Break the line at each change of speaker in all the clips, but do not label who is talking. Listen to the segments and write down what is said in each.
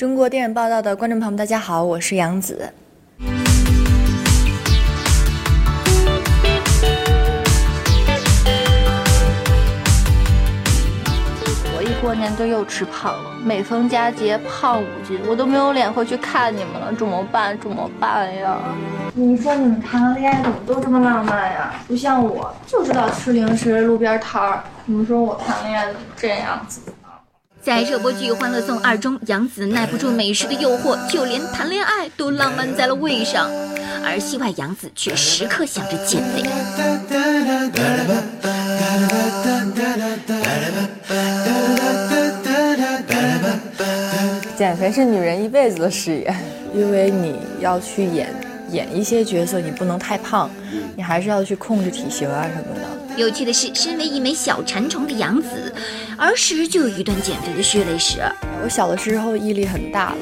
中国电影报道的观众朋友们，大家好，我是杨紫。
我一过年就又吃胖了，每逢佳节胖五斤，我都没有脸回去看你们了，怎么办？怎么办呀？你说你们谈恋爱怎么都这么浪漫呀？不像我，就知道吃零食、路边摊儿。你们说我谈恋爱怎么这样子？
在热播剧《欢乐颂二》中，杨紫耐不住美食的诱惑，就连谈恋爱都浪漫在了胃上，而戏外杨紫却时刻想着减肥。
减肥是女人一辈子的事业，因为你要去演演一些角色，你不能太胖，你还是要去控制体型啊什么的。
有趣的是，身为一枚小馋虫的杨紫，儿时就有一段减肥的血泪史。
我小的时候毅力很大的，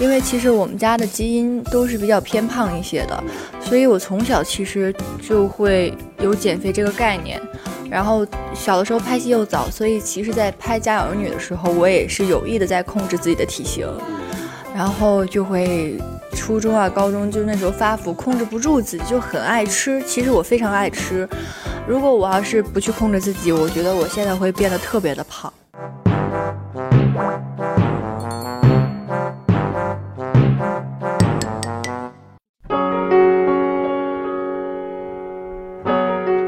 因为其实我们家的基因都是比较偏胖一些的，所以我从小其实就会有减肥这个概念。然后小的时候拍戏又早，所以其实，在拍《家有儿女》的时候，我也是有意的在控制自己的体型，然后就会初中啊、高中就那时候发福，控制不住自己，就很爱吃。其实我非常爱吃。如果我要是不去控制自己，我觉得我现在会变得特别的胖。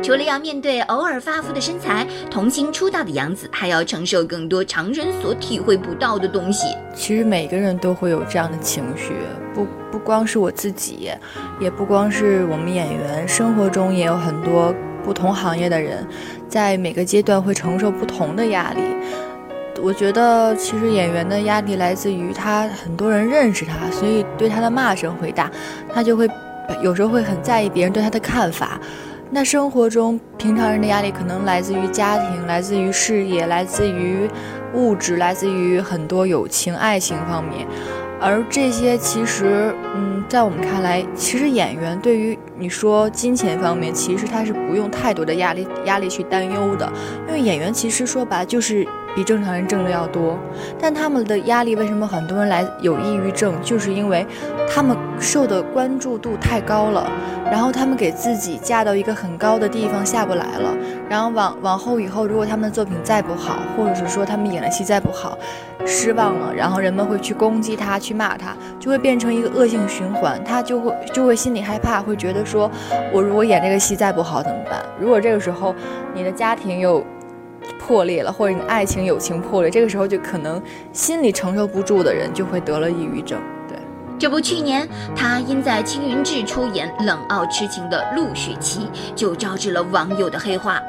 除了要面对偶尔发福的身材，童星出道的杨紫还要承受更多常人所体会不到的东西。
其实每个人都会有这样的情绪，不不光是我自己，也不光是我们演员，生活中也有很多。不同行业的人，在每个阶段会承受不同的压力。我觉得，其实演员的压力来自于他很多人认识他，所以对他的骂声会大，他就会有时候会很在意别人对他的看法。那生活中平常人的压力可能来自于家庭，来自于事业，来自于物质，来自于很多友情、爱情方面。而这些其实，嗯，在我们看来，其实演员对于你说金钱方面，其实他是不用太多的压力压力去担忧的，因为演员其实说白就是比正常人挣的要多，但他们的压力为什么很多人来有抑郁症，就是因为他们受的关注度太高了，然后他们给自己架到一个很高的地方下不来了，然后往往后以后，如果他们的作品再不好，或者是说他们演的戏再不好。失望了，然后人们会去攻击他，去骂他，就会变成一个恶性循环。他就会就会心里害怕，会觉得说，我如果演这个戏再不好怎么办？如果这个时候你的家庭又破裂了，或者你爱情友情破裂，这个时候就可能心里承受不住的人就会得了抑郁症。对，
这不，去年他因在青云志出演冷傲痴情的陆雪琪，就招致了网友的黑化。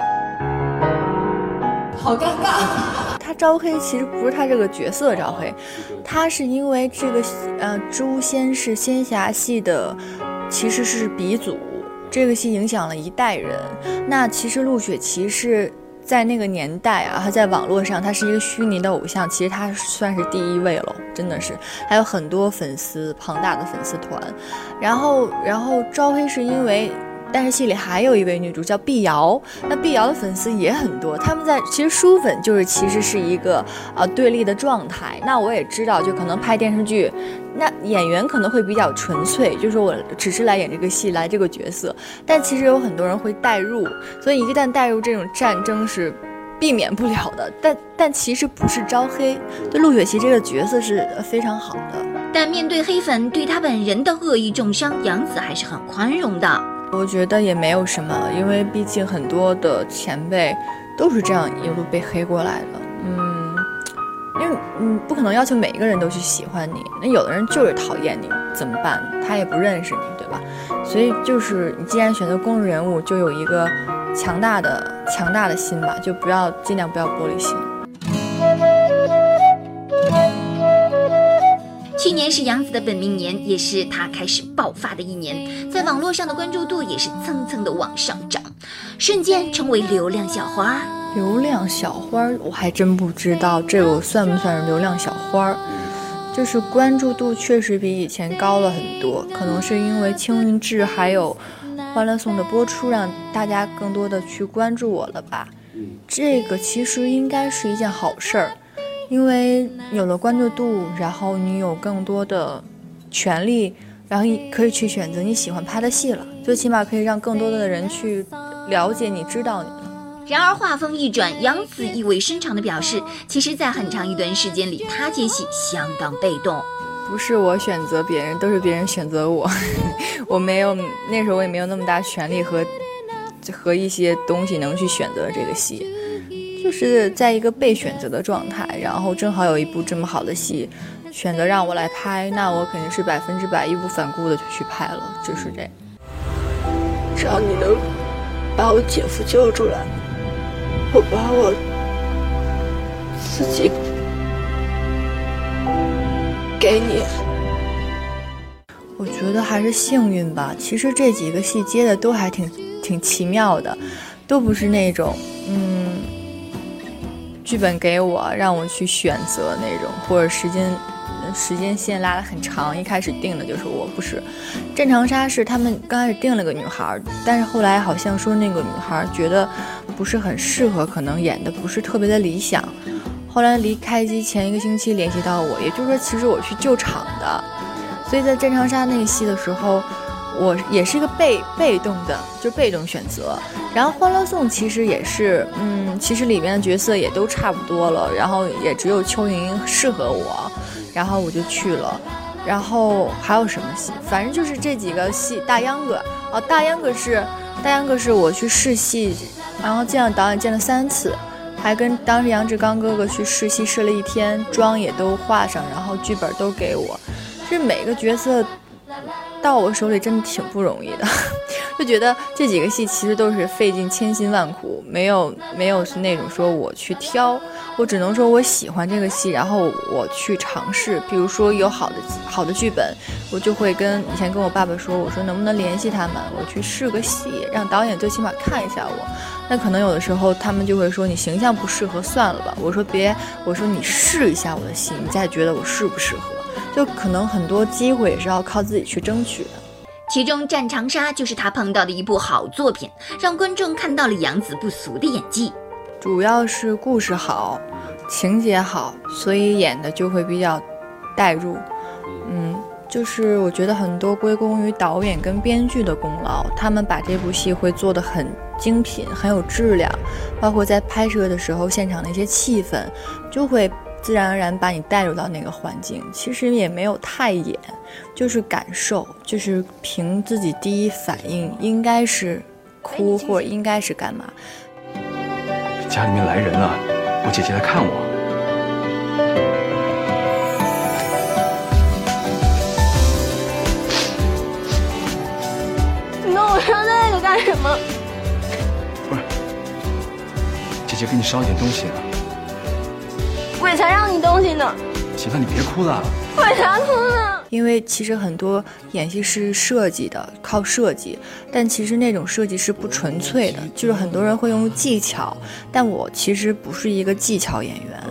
好尴尬，他招黑其实不是他这个角色招黑，他是因为这个呃诛仙是仙侠系的，其实是鼻祖，这个戏影响了一代人。那其实陆雪琪是在那个年代啊，他在网络上他是一个虚拟的偶像，其实他算是第一位了，真的是，还有很多粉丝，庞大的粉丝团。然后然后招黑是因为。但是戏里还有一位女主叫碧瑶，那碧瑶的粉丝也很多。他们在其实书粉就是其实是一个呃对立的状态。那我也知道，就可能拍电视剧，那演员可能会比较纯粹，就是我只是来演这个戏，来这个角色。但其实有很多人会代入，所以一旦代入这种战争是避免不了的。但但其实不是招黑，对陆雪琪这个角色是非常好的。
但面对黑粉对他本人的恶意重伤，杨紫还是很宽容的。
我觉得也没有什么，因为毕竟很多的前辈都是这样一路被黑过来的。嗯，因为嗯不可能要求每一个人都去喜欢你，那有的人就是讨厌你，怎么办？他也不认识你，对吧？所以就是你既然选择公众人物，就有一个强大的强大的心吧，就不要尽量不要玻璃心。
年是杨紫的本命年，也是她开始爆发的一年，在网络上的关注度也是蹭蹭的往上涨，瞬间成为流量小花。
流量小花，我还真不知道这个算不算是流量小花。就是关注度确实比以前高了很多，可能是因为《青云志》还有《欢乐颂》的播出，让大家更多的去关注我了吧。这个其实应该是一件好事儿。因为有了关注度，然后你有更多的权利，然后你可以去选择你喜欢拍的戏了，最起码可以让更多的人去了解你、知道你了。
然而话锋一转，杨紫意味深长地表示，其实，在很长一段时间里，她接戏相当被动。
不是我选择别人，都是别人选择我。我没有那时候我也没有那么大权利和和一些东西能去选择这个戏，就是在一个被选择的状态。然后正好有一部这么好的戏，选择让我来拍，那我肯定是百分之百义无反顾的就去拍了。就是这。
只要你能把我姐夫救出来，我把我自己。给你，
我觉得还是幸运吧。其实这几个戏接的都还挺挺奇妙的，都不是那种嗯，剧本给我让我去选择那种，或者时间时间线拉的很长，一开始定的就是我不是。战长沙是他们刚开始定了个女孩，但是后来好像说那个女孩觉得不是很适合，可能演的不是特别的理想。后来离开机前一个星期联系到我，也就是说，其实我去救场的，所以在战长沙那个戏的时候，我也是一个被被动的，就被动选择。然后《欢乐颂》其实也是，嗯，其实里面的角色也都差不多了，然后也只有邱莹莹适合我，然后我就去了。然后还有什么戏？反正就是这几个戏。大秧歌哦，大秧歌是大秧歌是我去试戏，然后见了导演见了三次。还跟当时杨志刚哥哥去试戏，试了一天，妆也都化上，然后剧本都给我。这每个角色到我手里真的挺不容易的，就觉得这几个戏其实都是费尽千辛万苦，没有没有是那种说我去挑，我只能说我喜欢这个戏，然后我去尝试。比如说有好的好的剧本，我就会跟以前跟我爸爸说，我说能不能联系他们，我去试个戏，让导演最起码看一下我。那可能有的时候他们就会说你形象不适合，算了吧。我说别，我说你试一下我的戏，你再觉得我适不适合。就可能很多机会也是要靠自己去争取的。
其中《战长沙》就是他碰到的一部好作品，让观众看到了杨紫不俗的演技。
主要是故事好，情节好，所以演的就会比较带入。嗯，就是我觉得很多归功于导演跟编剧的功劳，他们把这部戏会做得很。精品很有质量，包括在拍摄的时候，现场的一些气氛，就会自然而然把你带入到那个环境。其实也没有太演，就是感受，就是凭自己第一反应，应该是哭或者应该是干嘛。
家里面来人了，我姐姐来看我。
你跟我说那个干什么？
不是姐姐给你捎一点东西
才让你东西呢。
行了，你别哭了。
为啥哭呢？
因为其实很多演戏是设计的，靠设计，但其实那种设计是不纯粹的，就是很多人会用技巧，但我其实不是一个技巧演员，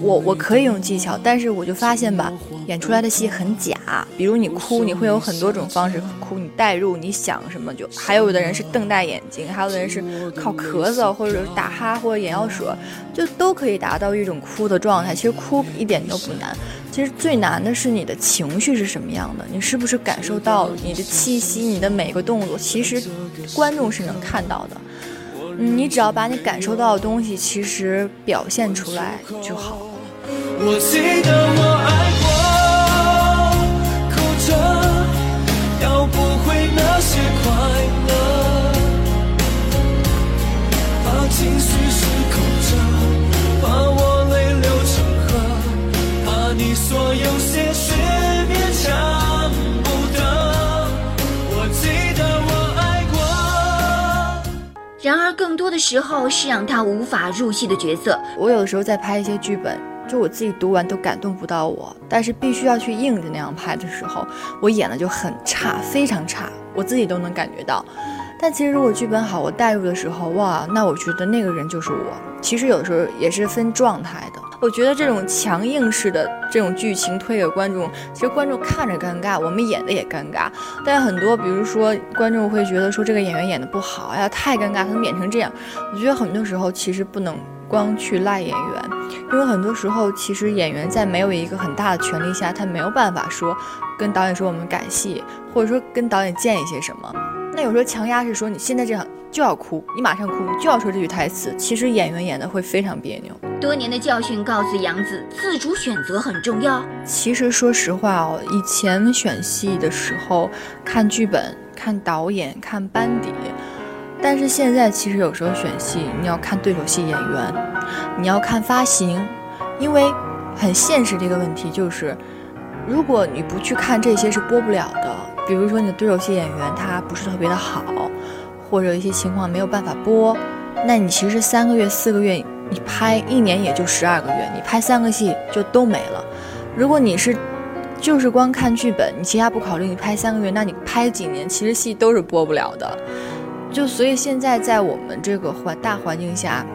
我我可以用技巧，但是我就发现吧，演出来的戏很假。比如你哭，你会有很多种方式哭，你代入，你想什么就，还有的人是瞪大眼睛，还有的人是靠咳嗽或者打哈或者眼药水，就都可以达到一种哭的状态。其实哭一点都不难。其实最难的是你的情绪是什么样的，你是不是感受到你的气息，你的每个动作，其实观众是能看到的。你只要把你感受到的东西，其实表现出来就好。我记得我爱过，哭着要不回那些快乐，把情绪
的时候是让他无法入戏的角色。
我有的时候在拍一些剧本，就我自己读完都感动不到我，但是必须要去硬着那样拍的时候，我演的就很差，非常差，我自己都能感觉到。但其实如果剧本好，我带入的时候，哇，那我觉得那个人就是我。其实有时候也是分状态的。我觉得这种强硬式的这种剧情推给观众，其实观众看着尴尬，我们演的也尴尬。但很多，比如说观众会觉得说这个演员演的不好，哎呀太尴尬，他演成这样？我觉得很多时候其实不能光去赖演员，因为很多时候，其实演员在没有一个很大的权利下，他没有办法说跟导演说我们改戏，或者说跟导演建一些什么。那有时候强压是说你现在这样就要哭，你马上哭，你就要说这句台词。其实演员演的会非常别扭。
多年的教训告诉杨紫，自主选择很重要。
其实说实话哦，以前选戏的时候看剧本、看导演、看班底，但是现在其实有时候选戏，你要看对手戏演员，你要看发行，因为很现实的一个问题就是，如果你不去看这些是播不了的。比如说你的对手戏演员他不是特别的好，或者一些情况没有办法播，那你其实三个月、四个月，你拍一年也就十二个月，你拍三个戏就都没了。如果你是就是光看剧本，你其他不考虑，你拍三个月，那你拍几年，其实戏都是播不了的。就所以现在在我们这个环大环境下，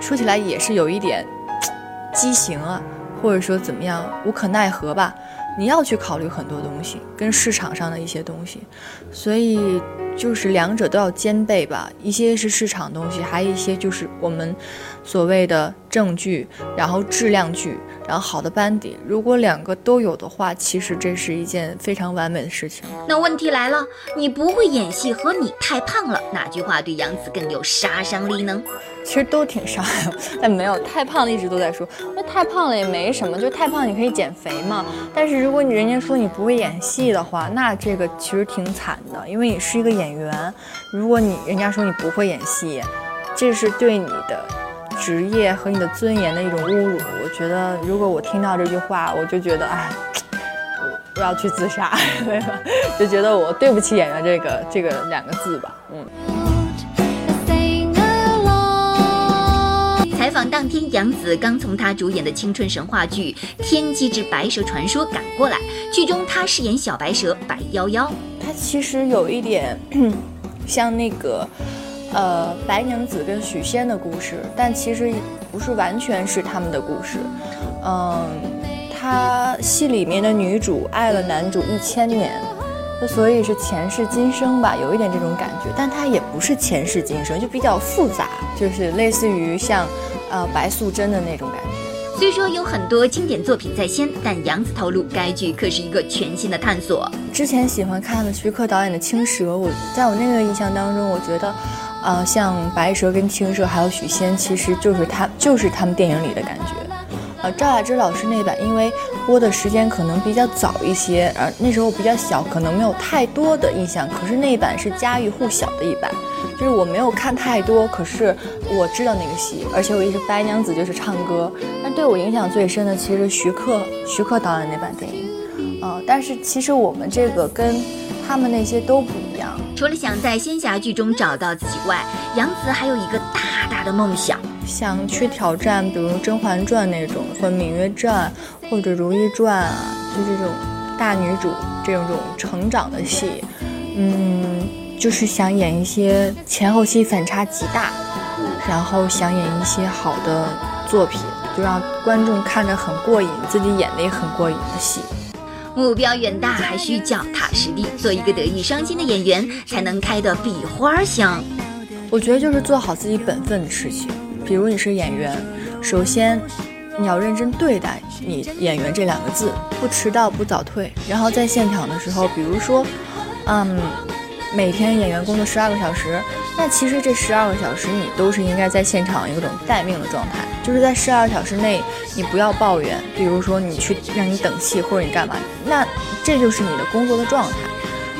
说起来也是有一点畸形啊，或者说怎么样，无可奈何吧。你要去考虑很多东西，跟市场上的一些东西，所以就是两者都要兼备吧。一些是市场东西，还有一些就是我们所谓的证据，然后质量剧，然后好的班底。如果两个都有的话，其实这是一件非常完美的事情。
那问题来了，你不会演戏和你太胖了，哪句话对杨紫更有杀伤力呢？
其实都挺伤害，但没有太胖的一直都在说，那太胖了也没什么，就太胖你可以减肥嘛。但是如果你人家说你不会演戏的话，那这个其实挺惨的，因为你是一个演员。如果你人家说你不会演戏，这是对你的职业和你的尊严的一种侮辱。我觉得如果我听到这句话，我就觉得哎，我要去自杀，就觉得我对不起演员这个这个两个字吧，嗯。
采访当天，杨紫刚从她主演的青春神话剧《天机之白蛇传说》赶过来。剧中她饰演小白蛇白夭夭，
她其实有一点 像那个呃白娘子跟许仙的故事，但其实不是完全是他们的故事。嗯，他戏里面的女主爱了男主一千年。所以是前世今生吧，有一点这种感觉，但它也不是前世今生，就比较复杂，就是类似于像，呃，白素贞的那种感觉。
虽说有很多经典作品在先，但杨紫透露该剧可是一个全新的探索。
之前喜欢看的徐克导演的《青蛇》，我在我那个印象当中，我觉得，呃，像白蛇跟青蛇还有许仙，其实就是他就是他们电影里的感觉。呃，赵雅芝老师那版，因为播的时间可能比较早一些，呃，那时候比较小，可能没有太多的印象。可是那一版是家喻户晓的一版，就是我没有看太多，可是我知道那个戏，而且我一直白娘子就是唱歌。但对我影响最深的，其实徐克徐克导演那版电影，呃，但是其实我们这个跟他们那些都不一样。
除了想在仙侠剧中找到自己外，杨紫还有一个大大的梦想。
想去挑战，比如《甄嬛传》那种，或《芈月传》，或者《如懿传》啊，就这种大女主这种成长的戏，嗯，就是想演一些前后期反差极大，然后想演一些好的作品，就让观众看着很过瘾，自己演的也很过瘾的戏。
目标远大，还需脚踏实地，做一个得意伤心的演员，才能开得比花香。
我觉得就是做好自己本分的事情。比如你是演员，首先你要认真对待你演员这两个字，不迟到不早退。然后在现场的时候，比如说，嗯，每天演员工作十二个小时，那其实这十二个小时你都是应该在现场有种待命的状态，就是在十二小时内你不要抱怨。比如说你去让你等戏或者你干嘛，那这就是你的工作的状态。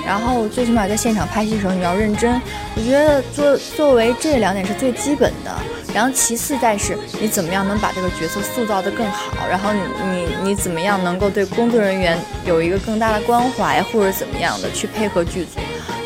然后最起码在现场拍戏的时候你要认真，我觉得作作为这两点是最基本的。然后其次再是你怎么样能把这个角色塑造得更好，然后你你你怎么样能够对工作人员有一个更大的关怀，或者怎么样的去配合剧组，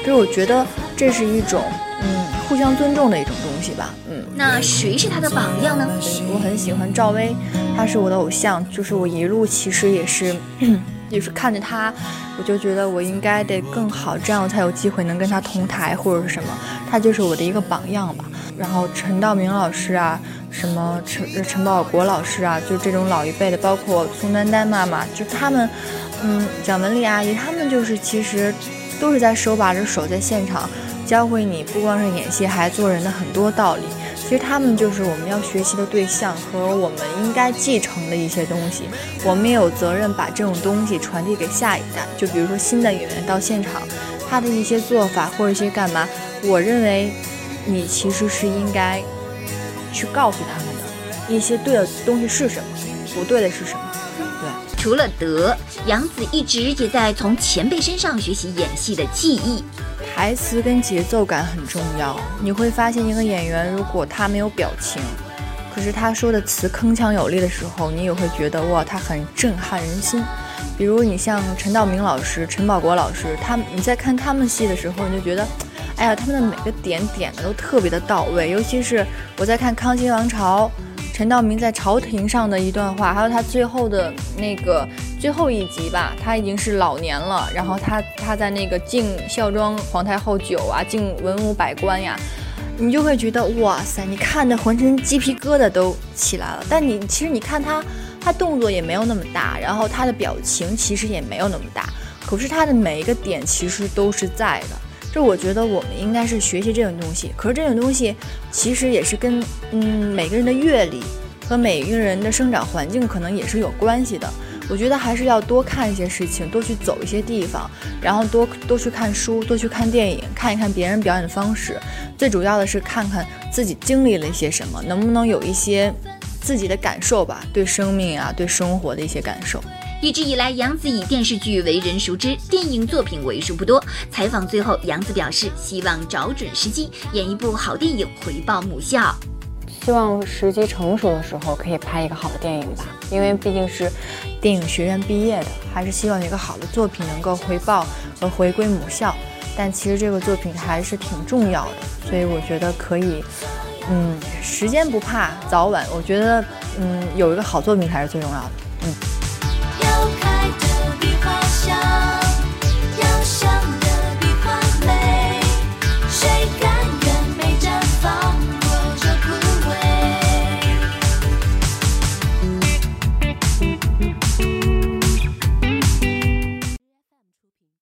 就是我觉得这是一种嗯互相尊重的一种东西吧，嗯。
那谁是他的榜样呢？
我很喜欢赵薇，她是我的偶像，就是我一路其实也是。就是看着他，我就觉得我应该得更好，这样我才有机会能跟他同台或者是什么。他就是我的一个榜样吧。然后陈道明老师啊，什么陈陈宝国老师啊，就这种老一辈的，包括宋丹丹妈妈，就他们，嗯，蒋雯丽阿姨，他们就是其实都是在手把着手在现场教会你，不光是演戏，还做人的很多道理。其实他们就是我们要学习的对象和我们应该继承的一些东西，我们也有责任把这种东西传递给下一代。就比如说新的演员到现场，他的一些做法或者一些干嘛，我认为你其实是应该去告诉他们的一些对的东西是什么，不对的是什么。
除了德，杨紫一直也在从前辈身上学习演戏的技艺。
台词跟节奏感很重要。你会发现，一个演员如果他没有表情，可是他说的词铿锵有力的时候，你也会觉得哇，他很震撼人心。比如你像陈道明老师、陈宝国老师，他们你在看他们戏的时候，你就觉得，哎呀，他们的每个点点的都特别的到位。尤其是我在看《康熙王朝》。陈道明在朝廷上的一段话，还有他最后的那个最后一集吧，他已经是老年了，然后他他在那个敬孝庄皇太后酒啊，敬文武百官呀，你就会觉得哇塞，你看的浑身鸡皮疙瘩都起来了。但你其实你看他，他动作也没有那么大，然后他的表情其实也没有那么大，可是他的每一个点其实都是在的。这我觉得我们应该是学习这种东西，可是这种东西其实也是跟嗯每个人的阅历和每个人的生长环境可能也是有关系的。我觉得还是要多看一些事情，多去走一些地方，然后多多去看书，多去看电影，看一看别人表演的方式。最主要的是看看自己经历了一些什么，能不能有一些自己的感受吧，对生命啊，对生活的一些感受。
一直以来，杨紫以电视剧为人熟知，电影作品为数不多。采访最后，杨紫表示希望找准时机演一部好电影回报母校。
希望时机成熟的时候可以拍一个好的电影吧，因为毕竟是电影学院毕业的，还是希望一个好的作品能够回报和回归母校。但其实这个作品还是挺重要的，所以我觉得可以，嗯，时间不怕早晚，我觉得嗯有一个好作品才是最重要的，嗯。